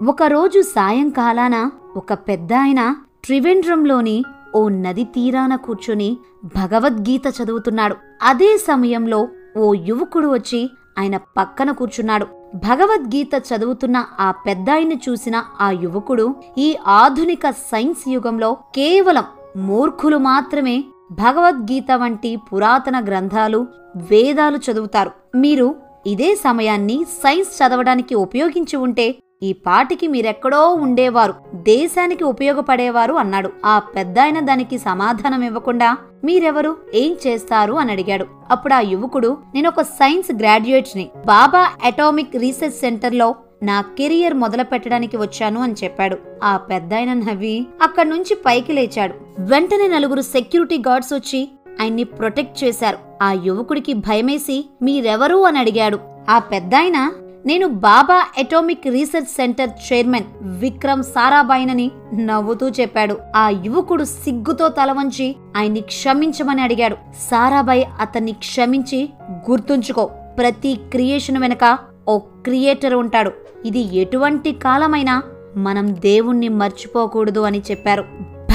ఒకరోజు సాయంకాలాన ఒక పెద్దాయన త్రివేంద్రంలోని ఓ నది తీరాన కూర్చుని భగవద్గీత చదువుతున్నాడు. అదే సమయంలో ఓ యువకుడు వచ్చి ఆయన పక్కన కూర్చున్నాడు. భగవద్గీత చదువుతున్న ఆ పెద్దాయిని చూసిన ఆ యువకుడు ఈ ఆధునిక సైన్స్ యుగంలో కేవలం మూర్ఖులు మాత్రమే భగవద్గీత వంటి పురాతన గ్రంథాలు వేదాలు చదువుతారు. మీరు ఇదే సమయాన్ని సైన్స్ చదవడానికి ఉపయోగించి ఉంటే ఈ పాటికి మీరెక్కడో ఉండేవారు దేశానికి ఉపయోగపడేవారు అన్నాడు. ఆ పెద్దాయన దానికి సమాధానం ఇవ్వకుండా మీరెవరు? ఏం చేస్తారు? అని అడిగాడు. అప్పుడు ఆ యువకుడు నేను ఒక సైన్స్ గ్రాడ్యుయేట్ని. బాబా అటామిక్ రీసెర్చ్ సెంటర్లో నా కెరియర్ మొదలు పెట్టడానికి వచ్చాను అని చెప్పాడు. ఆ పెద్దాయన నవ్వి అక్కడి నుంచి పైకి లేచాడు. వెంటనే నలుగురు సెక్యూరిటీ గార్డ్స్ వచ్చి ఆయన్ని ప్రొటెక్ట్ చేశారు. ఆ యువకుడికి భయమేసి మీరెవరు? అని అడిగాడు. ఆ పెద్దాయన నేను Bhabha atomic research centre chairman Vikram సారాబాయినని నవ్వుతూ చెప్పాడు. ఆ యువకుడు సిగ్గుతో తల వంచి ఆయన్ని క్షమించమని అడిగాడు. సారాబాయి అతన్ని క్షమించి గుర్తుంచుకో ప్రతి క్రియేషన్ వెనుక ఓ క్రియేటర్ ఉంటాడు. ఇది ఎటువంటి కాలమైనా మనం దేవుణ్ణి మర్చిపోకూడదు అని చెప్పారు.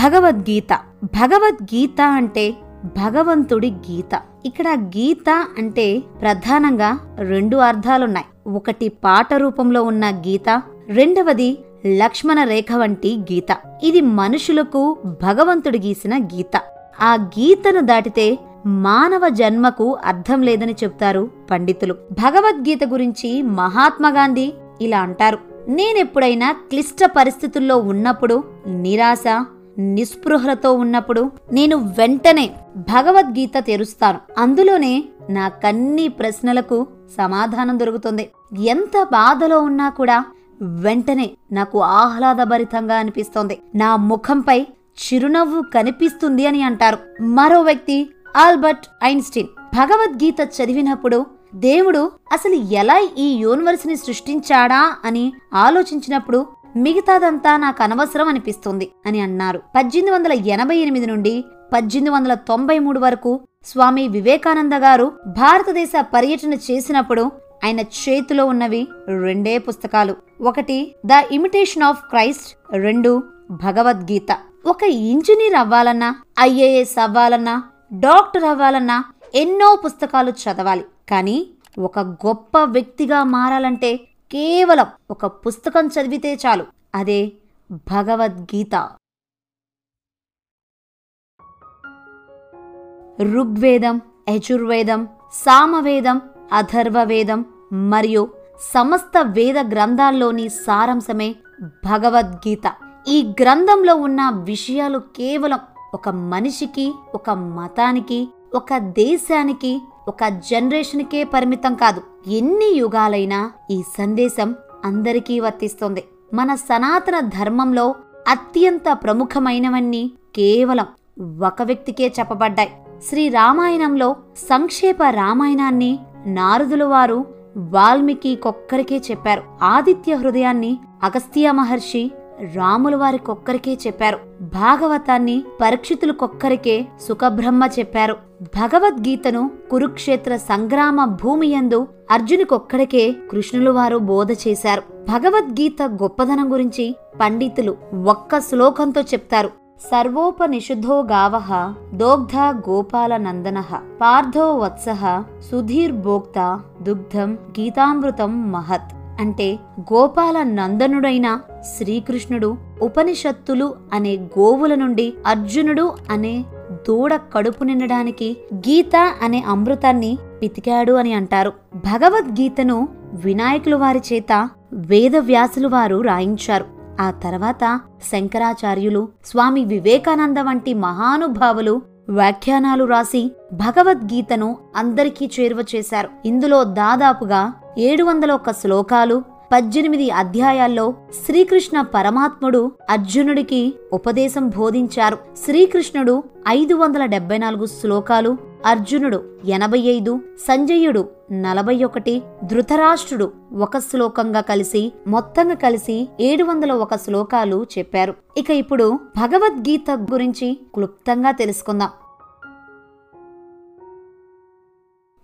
భగవద్గీత. భగవద్గీత అంటే భగవంతుడి గీత. ఇక్కడ గీత అంటే ప్రధానంగా రెండు అర్థాలున్నాయి. ఒకటి పాట రూపంలో ఉన్న గీత రెండవది లక్ష్మణ రేఖ వంటి గీత. ఇది మనుషులకు భగవంతుడు గీసిన గీత. ఆ గీతను దాటితే మానవ జన్మకు అర్థం లేదని చెప్తారు పండితులు. భగవద్గీత గురించి మహాత్మా గాంధీ ఇలా అంటారు. నేనెప్పుడైనా క్లిష్ట పరిస్థితుల్లో ఉన్నప్పుడు నిరాశ నిస్పృహలతో ఉన్నప్పుడు నేను వెంటనే భగవద్గీత తెరుస్తాను. అందులోనే నా కన్ని ప్రశ్నలకు సమాధానం దొరుకుతుంది. ఎంత బాధలో ఉన్నా కూడా వెంటనే నాకు ఆహ్లాదభరితంగా అనిపిస్తోంది. నా ముఖంపై చిరునవ్వు కనిపిస్తుంది అని అంటారు. మరో వ్యక్తి ఆల్బర్ట్ ఐన్స్టీన్. భగవద్గీత చదివినప్పుడు దేవుడు అసలు ఎలా ఈ యూనివర్స్ని సృష్టించాడా అని ఆలోచించినప్పుడు మిగతాదంతా నాకు అనవసరం అనిపిస్తుంది అని అన్నారు. పద్దెనిమిది వందల ఎనభై ఎనిమిది నుండి పద్దెనిమిది వందల తొంభై మూడు వరకు స్వామి వివేకానంద గారు భారతదేశ పర్యటన చేసినప్పుడు ఆయన చేతిలో ఉన్నవి రెండే పుస్తకాలు. ఒకటి ద ఇమిటేషన్ ఆఫ్ క్రైస్ట్. రెండు భగవద్గీత. ఒక ఇంజనీర్ అవ్వాలన్నా ఐఏఎస్ అవ్వాలన్నా డాక్టర్ అవ్వాలన్నా ఎన్నో పుస్తకాలు చదవాలి. కానీ ఒక గొప్ప వ్యక్తిగా మారాలంటే కేవలం ఒక పుస్తకం చదివితే చాలు. అదే భగవద్గీత. ఋగ్వేదం యజుర్వేదం సామవేదం అథర్వవేదం మరియు సమస్త వేద గ్రంథాల్లోని సారాంశమే భగవద్గీత. ఈ గ్రంథంలో ఉన్న విషయాలు కేవలం ఒక మనిషికి ఒక మతానికి ఒక దేశానికి ఒక జనరేషన్కే పరిమితం కాదు. ఎన్ని యుగాలైనా ఈ సందేశం అందరికీ వర్తిస్తుంది. మన సనాతన ధర్మంలో అత్యంత ప్రముఖమైనవన్నీ కేవలం ఒక వ్యక్తికే చెప్పబడ్డాయి. శ్రీ రామాయణంలో సంక్షేప రామాయణాన్ని నారదుల వారు వాల్మీకి కొక్కరికే చెప్పారు. ఆదిత్య హృదయాన్ని అగస్త్య మహర్షి రాముల వారికొక్కరికే చెప్పారు. భాగవతాన్ని పరీక్షితులకొక్కరికే సుఖబ్రహ్మ చెప్పారు. భగవద్గీతను కురుక్షేత్ర సంగ్రామ భూమి యందు అర్జునికొక్కడికే కృష్ణులు వారు బోధ చేశారు. భగవద్గీత గొప్పదనం గురించి పండితులు ఒక్క శ్లోకంతో చెప్తారు. సర్వోపనిషుద్ధో గావ దోగ్ధ గోపాలనందన పార్థో వత్సః సుధీర్భోక్త దుగ్ధం గీతామృతం మహత్. అంటే గోపాల నందనుడైన శ్రీకృష్ణుడు ఉపనిషత్తులు అనే గోవుల నుండి అర్జునుడు అనే దూడ కడుపు నిండడానికి గీత అనే అమృతాన్ని పితికాడు అని అంటారు. భగవద్గీతను వినాయకులు వారి చేత వేదవ్యాసులు వారు రాయించారు. ఆ తర్వాత శంకరాచార్యులు స్వామి వివేకానంద వంటి మహానుభావులు వ్యాఖ్యానాలు రాసి భగవద్గీతను అందరికీ చేరువ చేశారు. ఇందులో దాదాపుగా ఏడు వందల ఒక్క శ్లోకాలు పద్దెనిమిది అధ్యాయాల్లో శ్రీకృష్ణ పరమాత్ముడు అర్జునుడికి ఉపదేశం బోధించారు. శ్రీకృష్ణుడు ఐదు వందల డెబ్బై నాలుగు శ్లోకాలు అర్జునుడు ఎనభై ఐదు సంజయుడు నలభై ఒకటి ధృతరాష్ట్రుడు ఒక శ్లోకంగా కలిసి మొత్తంగా కలిసి ఏడు వందల ఒక శ్లోకాలు చెప్పారు. ఇక ఇప్పుడు భగవద్గీత గురించి క్లుప్తంగా తెలుసుకుందాం.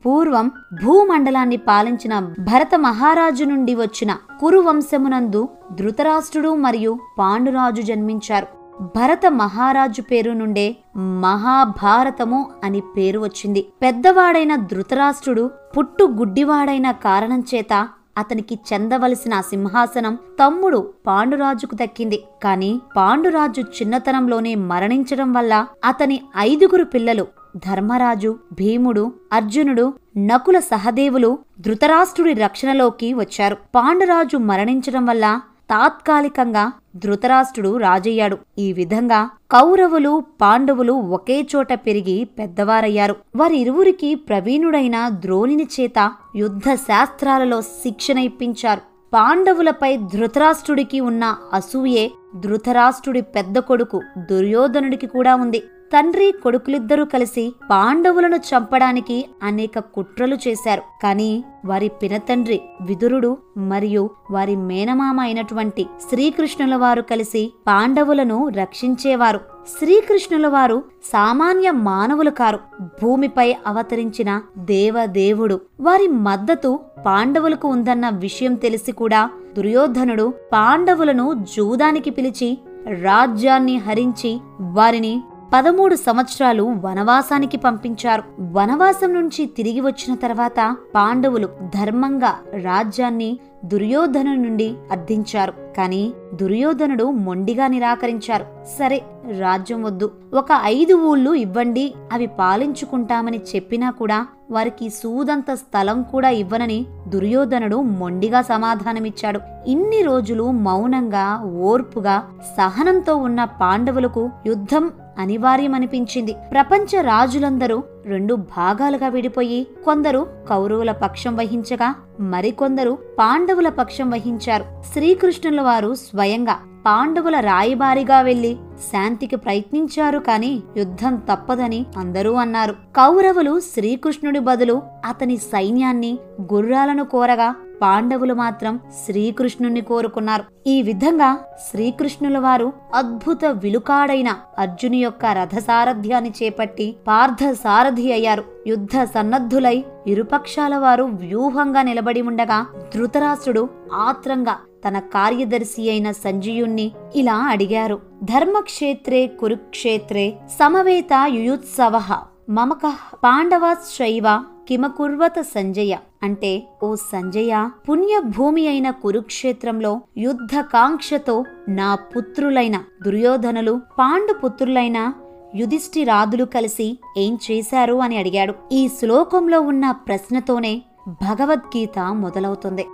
పూర్వం భూమండలాన్ని పాలించిన భరత మహారాజు నుండి వచ్చిన కురు వంశమునందు ధృతరాష్ట్రుడు మరియు పాండురాజు జన్మించారు. భరత మహారాజు పేరు నుండే మహాభారతము అని పేరు వచ్చింది. పెద్దవాడైన ధృతరాష్ట్రుడు పుట్టు గుడ్డివాడైన కారణం చేత అతనికి చెందవలసిన సింహాసనం తమ్ముడు పాండురాజుకు దక్కింది. కాని పాండురాజు చిన్నతనంలోనే మరణించడం వల్ల అతని ఐదుగురు పిల్లలు ధర్మరాజు భీముడు అర్జునుడు నకుల సహదేవులు ధృతరాష్ట్రుడి రక్షణలోకి వచ్చారు. పాండురాజు మరణించడం వల్ల తాత్కాలికంగా ధృతరాష్ట్రుడు రాజయ్యాడు. ఈ విధంగా కౌరవులు పాండవులు ఒకే చోట పెరిగి పెద్దవారయ్యారు. వారిరువురికి ప్రవీణుడైన ద్రోణిని చేత యుద్ధ శాస్త్రాలలో శిక్షణ ఇప్పించారు పాండవులపై ధృతరాష్ట్రుడికి ఉన్న అసూయే ధృతరాష్ట్రుడి పెద్ద కొడుకు దుర్యోధనుడికి కూడా ఉంది. తండ్రి కొడుకులిద్దరూ కలిసి పాండవులను చంపడానికి అనేక కుట్రలు చేశారు. కానీ వారి పినతండ్రి విదురుడు మరియు వారి మేనమామ అయినటువంటి శ్రీకృష్ణుల వారు కలిసి పాండవులను రక్షించేవారు. శ్రీకృష్ణుల వారు సామాన్య మానవులు కారు. భూమిపై అవతరించిన దేవదేవుడు. వారి మద్దతు పాండవులకు ఉందన్న విషయం తెలిసి కూడా దుర్యోధనుడు పాండవులను జూదానికి పిలిచి రాజ్యాన్ని హరించి వారిని పదమూడు సంవత్సరాలు వనవాసానికి పంపించారు. వనవాసం నుంచి తిరిగి వచ్చిన తర్వాత పాండవులు ధర్మంగా రాజ్యాన్ని దుర్యోధను నుండి అర్థించారు. కాని దుర్యోధనుడు మొండిగా నిరాకరించారు. సరే రాజ్యం వద్దు. ఒక ఐదు ఊళ్ళు ఇవ్వండి. అవి పాలించుకుంటామని చెప్పినా కూడా వారికి సూదంత స్థలం కూడా ఇవ్వనని దుర్యోధనుడు మొండిగా సమాధానమిచ్చాడు. ఇన్ని రోజులు మౌనంగా ఓర్పుగా సహనంతో ఉన్న పాండవులకు యుద్ధం అనివార్యమనిపించింది. ప్రపంచ రాజులందరూ రెండు భాగాలుగా విడిపోయి కొందరు కౌరవుల పక్షం వహించగా మరికొందరు పాండవుల పక్షం వహించారు. శ్రీకృష్ణుల వారు స్వయంగా పాండవుల రాయబారిగా వెళ్ళి శాంతికి ప్రయత్నించారు కాని యుద్ధం తప్పదని అందరూ అన్నారు. కౌరవులు శ్రీకృష్ణుడి బదులు అతని సైన్యాన్ని గుర్రాలను కోరగా పాండవులు మాత్రం శ్రీకృష్ణుణ్ణి కోరుకున్నారు. ఈ విధంగా శ్రీకృష్ణుల వారు అద్భుత విలుకాడైన అర్జుని యొక్క రథసారథ్యాన్ని చేపట్టి పార్థ సారథి అయ్యారు. యుద్ధ సన్నద్ధులై ఇరుపక్షాల వారు వ్యూహంగా నిలబడి ఉండగా ధృతరాష్ట్రుడు ఆత్రంగా తన కార్యదర్శి అయిన సంజయుణ్ణి ఇలా అడిగారు. ధర్మక్షేత్రే కురుక్షేత్రే సమవేత యుయుత్సవ మమక పాండవాశ్చైవ కిమకుర్వత సంజయ అంటే ఓ సంజయ పుణ్యభూమి అయిన కురుక్షేత్రంలో యుద్ధకాంక్షతో నా పుత్రులైన దుర్యోధనులు పాండు పుత్రులైన యుధిష్ఠిరాదులు కలిసి ఏం చేశారు అని అడిగాడు. ఈ శ్లోకంలో ఉన్న ప్రశ్నతోనే భగవద్గీత మొదలవుతుంది.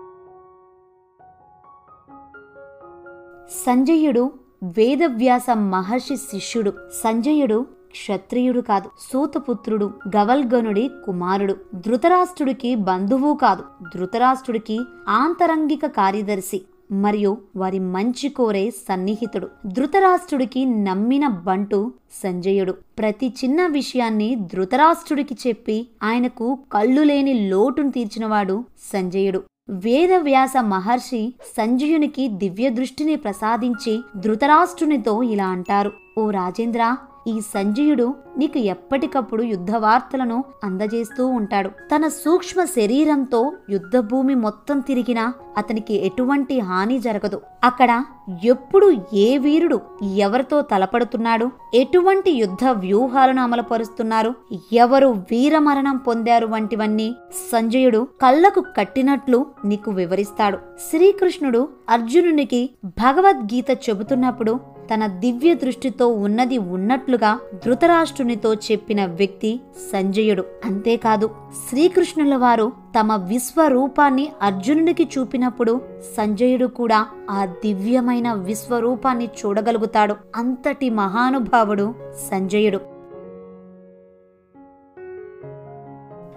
సంజయుడు వేదవ్యాస మహర్షి శిష్యుడు. సంజయుడు క్షత్రియుడు కాదు సూతపుత్రుడు గవల్గనుడి కుమారుడు. ధృతరాష్ట్రుడికి బంధువు కాదు ధృతరాష్ట్రుడికి ఆంతరంగిక కార్యదర్శి మరియు వారి మంచి కోరే సన్నిహితుడు. ధృతరాష్ట్రుడికి నమ్మిన బంటు సంజయుడు. ప్రతి చిన్న విషయాన్ని ధృతరాష్ట్రుడికి చెప్పి ఆయనకు కళ్ళు లేని లోటును తీర్చినవాడు సంజయుడు. వేదవ్యాస మహర్షి సంజయునికి దివ్య దృష్టిని ప్రసాదించి ధృతరాష్ట్రునితో ఇలా అంటారు ఓ రాజేంద్ర ఈ సంజయుడు నీకు ఎప్పటికప్పుడు యుద్ధ వార్తలను అందజేస్తూ ఉంటాడు. తన సూక్ష్మ శరీరంతో యుద్ధ భూమి మొత్తం తిరిగినా అతనికి ఎటువంటి హాని జరగదు. అక్కడ ఎప్పుడు ఏ వీరుడు ఎవరితో తలపడుతున్నాడు? ఎటువంటి యుద్ధ వ్యూహాలను అమలుపరుస్తున్నారు? ఎవరు వీరమరణం పొందారు వంటివన్నీ సంజయుడు కళ్ళకు కట్టినట్లు నీకు వివరిస్తాడు. శ్రీకృష్ణుడు అర్జునునికి భగవద్గీత చెబుతున్నప్పుడు తన దివ్య దృష్టితో ఉన్నది ఉన్నట్లుగా ధృతరాష్ట్రునితో చెప్పిన వ్యక్తి సంజయుడు. అంతేకాదు శ్రీకృష్ణుల వారు తమ విశ్వరూపాన్ని అర్జునునికి చూపినప్పుడు సంజయుడు కూడా ఆ దివ్యమైన విశ్వరూపాన్ని చూడగలుగుతాడు. అంతటి మహానుభావుడు సంజయుడు.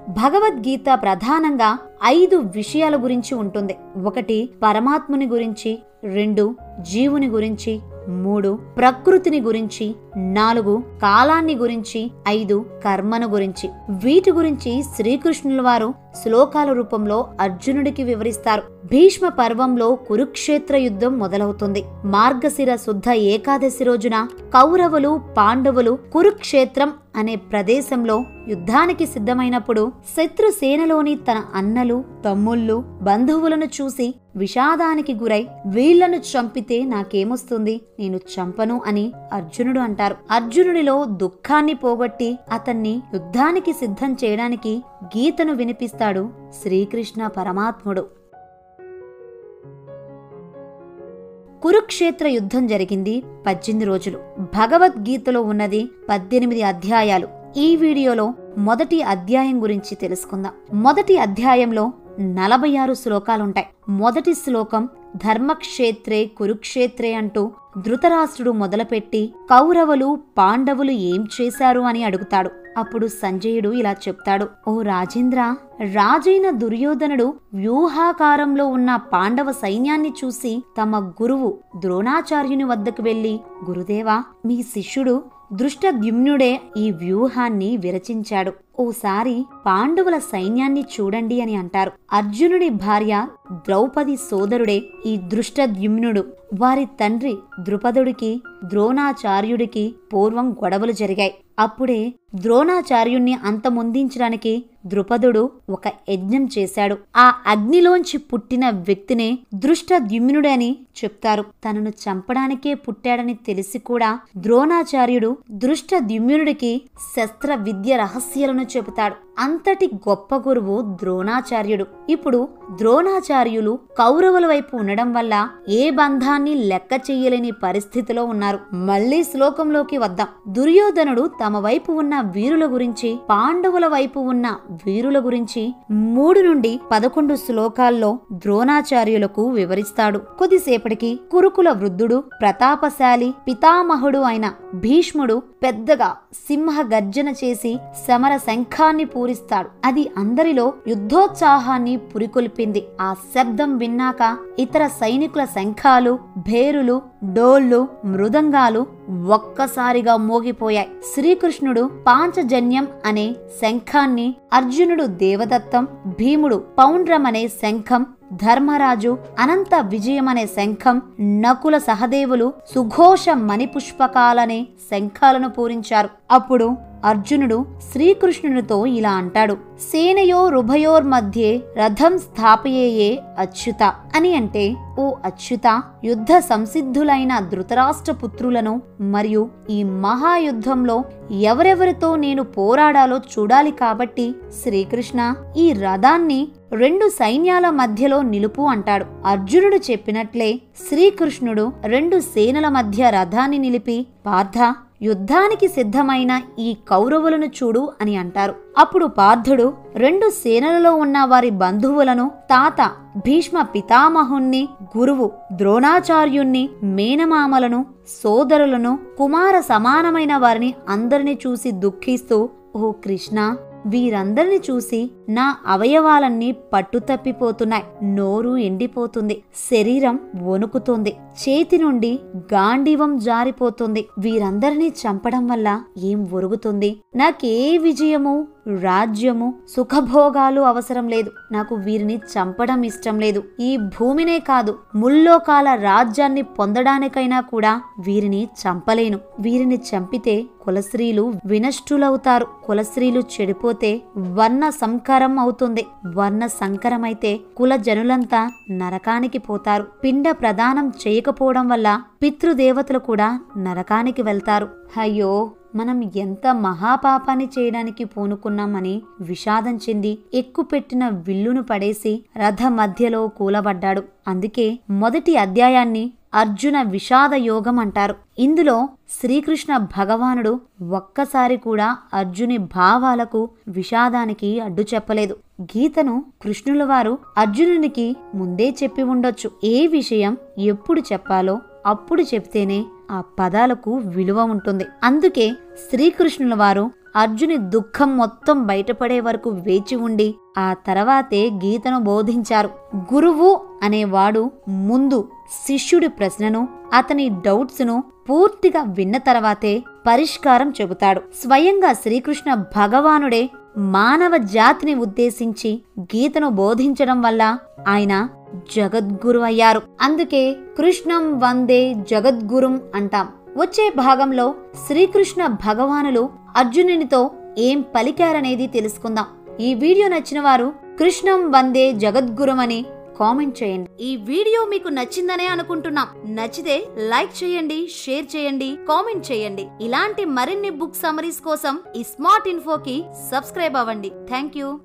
భగవద్గీత ప్రధానంగా ఐదు విషయాల గురించి ఉంటుంది. ఒకటి పరమాత్ముని గురించి రెండు జీవుని గురించి మూడు ప్రకృతిని గురించి నాలుగు కాలాన్ని గురించి ఐదు కర్మను గురించి. వీటి గురించి శ్రీకృష్ణుల వారు శ్లోకాల రూపంలో అర్జునుడికి వివరిస్తారు. భీష్మ పర్వంలో కురుక్షేత్ర యుద్ధం మొదలవుతుంది. మార్గశిర శుద్ధ ఏకాదశి రోజున కౌరవులు పాండవులు కురుక్షేత్రం అనే ప్రదేశంలో యుద్ధానికి సిద్ధమైనప్పుడు శత్రుసేనలోని తన అన్నలు తమ్ముళ్ళు బంధువులను చూసి విషాదానికి గురై వీళ్ళను చంపితే నాకేమొస్తుంది? నేను చంపను అని అర్జునుడు అంటారు అర్జునుడిలో దుఃఖాన్ని పోగొట్టి అతన్ని యుద్ధానికి సిద్ధం చేయడానికి గీతను వినిపిస్తాడు శ్రీకృష్ణ పరమాత్ముడు. కురుక్షేత్ర యుద్ధం జరిగింది పద్దెనిమిది రోజులు. భగవద్గీతలో ఉన్నది పద్దెనిమిది అధ్యాయాలు. ఈ వీడియోలో మొదటి అధ్యాయం గురించి తెలుసుకుందాం. మొదటి అధ్యాయంలో నలభై ఆరు శ్లోకాలుంటాయి. మొదటి శ్లోకం ధర్మక్షేత్రే కురుక్షేత్రే అంటూ ధృతరాష్ట్రుడు మొదలుపెట్టి కౌరవులు పాండవులు ఏం చేశారు అని అడుగుతాడు. అప్పుడు సంజయుడు ఇలా చెప్తాడు. ఓ రాజేంద్ర రాజైన దుర్యోధనుడు వ్యూహాకారంలో ఉన్న పాండవ సైన్యాన్ని చూసి తమ గురువు ద్రోణాచార్యుని వద్దకు వెళ్ళి గురుదేవా మీ శిష్యుడు దృష్టద్యుమ్నుడే ఈ వ్యూహాన్ని విరచించాడు. ఓసారి పాండవుల సైన్యాన్ని చూడండి అని అంటారు. అర్జునుడి భార్య ద్రౌపది సోదరుడే ఈ దృష్టద్యుమ్నుడు. వారి తండ్రి ద్రుపదుడికి ద్రోణాచార్యుడికి పూర్వం గొడవలు జరిగాయి. అప్పుడే ద్రోణాచార్యుణ్ణి అంతమొందించడానికి ద్రుపదుడు ఒక యజ్ఞం చేశాడు. ఆ అగ్నిలోంచి పుట్టిన వ్యక్తినే దృష్టద్యుమ్నుడని చెప్తారు. తనను చంపడానికే పుట్టాడని తెలిసి కూడా ద్రోణాచార్యుడు దృష్టద్యుమ్నుడికి శస్త్ర విద్య రహస్యాలను చెబుతాడు. అంతటి గొప్ప గురువు ద్రోణాచార్యుడు. ఇప్పుడు ద్రోణాచార్యులు కౌరవుల వైపు ఉండడం వల్ల ఏ బంధాన్ని లెక్క చెయ్యలేని పరిస్థితిలో ఉన్నారు. మళ్ళీ శ్లోకంలోకి వద్దాం. దుర్యోధనుడు తమ వైపు ఉన్న వీరుల గురించి పాండవుల వైపు ఉన్న వీరుల గురించి మూడు నుండి పదకొండు శ్లోకాల్లో ద్రోణాచార్యులకు వివరిస్తాడు. కొద్దిసేపటికి కురుకుల వృద్ధుడు ప్రతాపశాలి పితామహుడు అయిన భీష్ముడు పెద్దగా సింహ గర్జన చేసి సమర శంఖాన్ని పూరిస్తాడు. అది అందరిలో యుద్ధోత్సాహాన్ని పురికొల్పింది. ఆ శబ్దం విన్నాక ఇతర సైనికుల శంఖాలు భేరులు డోళ్ళు మృదంగాలు ఒక్కసారిగా మోగిపోయాయి. శ్రీకృష్ణుడు పాంచజన్యం అనే శంఖాన్ని అర్జునుడు దేవదత్తం భీముడు పౌండ్రం అనే శంఖం ధర్మరాజు అనంత విజయమనే శంఖం నకుల సహదేవులు సుఘోష మణిపుష్పకాలనే శంఖాలను పూరించారు. అప్పుడు అర్జునుడు శ్రీకృష్ణునితో ఇలా అంటాడు సేనయోరుభయోర్ మధ్యే రథం స్థాపయేయే అచ్యుత అని అంటే ఓ అచ్యుత యుద్ధ సంసిద్ధులైన ధృతరాష్ట్ర పుత్రులను మరియు ఈ మహాయుద్ధంలో ఎవరెవరితో నేను పోరాడాలో చూడాలి కాబట్టి శ్రీకృష్ణ ఈ రథాన్ని రెండు సైన్యాల మధ్యలో నిలుపు అంటాడు. అర్జునుడు చెప్పినట్లే శ్రీకృష్ణుడు రెండు సేనల మధ్య రథాన్ని నిలిపి పార్థ యుద్ధానికి సిద్ధమైన ఈ కౌరవులను చూడు అని అంటారు. అప్పుడు పార్థుడు రెండు సేనలలో ఉన్న వారి బంధువులను తాత భీష్మ పితామహుణ్ణి గురువు ద్రోణాచార్యుణ్ణి మేనమామలను సోదరులను కుమార సమానమైన వారిని అందరిని చూసి దుఃఖిస్తూ ఓ కృష్ణ వీరందరిని చూసి నా అవయవాలన్నీ పట్టుతప్పిపోతున్నాయి. నోరు ఎండిపోతుంది. శరీరం వణుకుతుంది. చేతి నుండి గాండివం జారిపోతుంది. వీరందరినీ చంపడం వల్ల ఏం ఒరుగుతుంది? నాకే విజయము రాజ్యము సుఖభోగాలు అవసరం లేదు. నాకు వీరిని చంపడం ఇష్టం లేదు. ఈ భూమినే కాదు ముల్లోకాల రాజ్యాన్ని పొందడానికైనా కూడా వీరిని చంపలేను. వీరిని చంపితే కులశ్రీలు వినష్టులవుతారు. కులస్త్రీలు చెడిపోతే వర్ణ సంకరం అవుతుంది. వర్ణ సంకరమైతే కుల జనులంతా నరకానికి పోతారు. పిండ ప్రదానం చేయకపోవడం వల్ల పితృదేవతలు కూడా నరకానికి వెళ్తారు. అయ్యో! మనం ఎంత మహాపాపాన్ని చేయడానికి పూనుకున్నామని విషాదం చెంది ఎక్కుపెట్టిన విల్లును పడేసి రథ మధ్యలో కూలబడ్డాడు. అందుకే మొదటి అధ్యాయాన్ని అర్జున విషాద యోగం అంటారు. ఇందులో శ్రీకృష్ణ భగవానుడు ఒక్కసారి కూడా అర్జుని భావాలకు విషాదానికి అడ్డు చెప్పలేదు. గీతను కృష్ణుల వారు అర్జునునికి ముందే చెప్పి ఉండొచ్చు. ఏ విషయం ఎప్పుడు చెప్పాలో అప్పుడు చెప్తేనే ఆ పదాలకు విలువ ఉంటుంది. అందుకే శ్రీకృష్ణుల వారు అర్జుని దుఃఖం మొత్తం బయటపడే వరకు వేచి ఉండి ఆ తర్వాతే గీతను బోధించారు. గురువు అనేవాడు ముందు శిష్యుడి ప్రశ్నను అతని డౌట్స్ను పూర్తిగా విన్న తర్వాతే పరిష్కారం చెబుతాడు. స్వయంగా శ్రీకృష్ణ భగవానుడే మానవ జాతిని ఉద్దేశించి గీతను బోధించడం వల్ల ఆయన జగద్గురు అయ్యారు. అందుకే కృష్ణం వందే జగద్గురుం అంటాం. వచ్చే భాగంలో శ్రీకృష్ణ భగవానులు అర్జునునితో ఏం పలికారనేది తెలుసుకుందాం. ఈ వీడియో నచ్చిన వారు కృష్ణం వందే జగద్గురం అని కామెంట్ చేయండి. ఈ వీడియో మీకు నచ్చిందనే అనుకుంటున్నాం. నచ్చితే లైక్ చేయండి షేర్ చేయండి కామెంట్ చేయండి. ఇలాంటి మరిన్ని బుక్ సమరీస్ కోసం ఈ స్మార్ట్ ఇన్ఫోకి సబ్స్క్రైబ్ అవ్వండి. Thank you.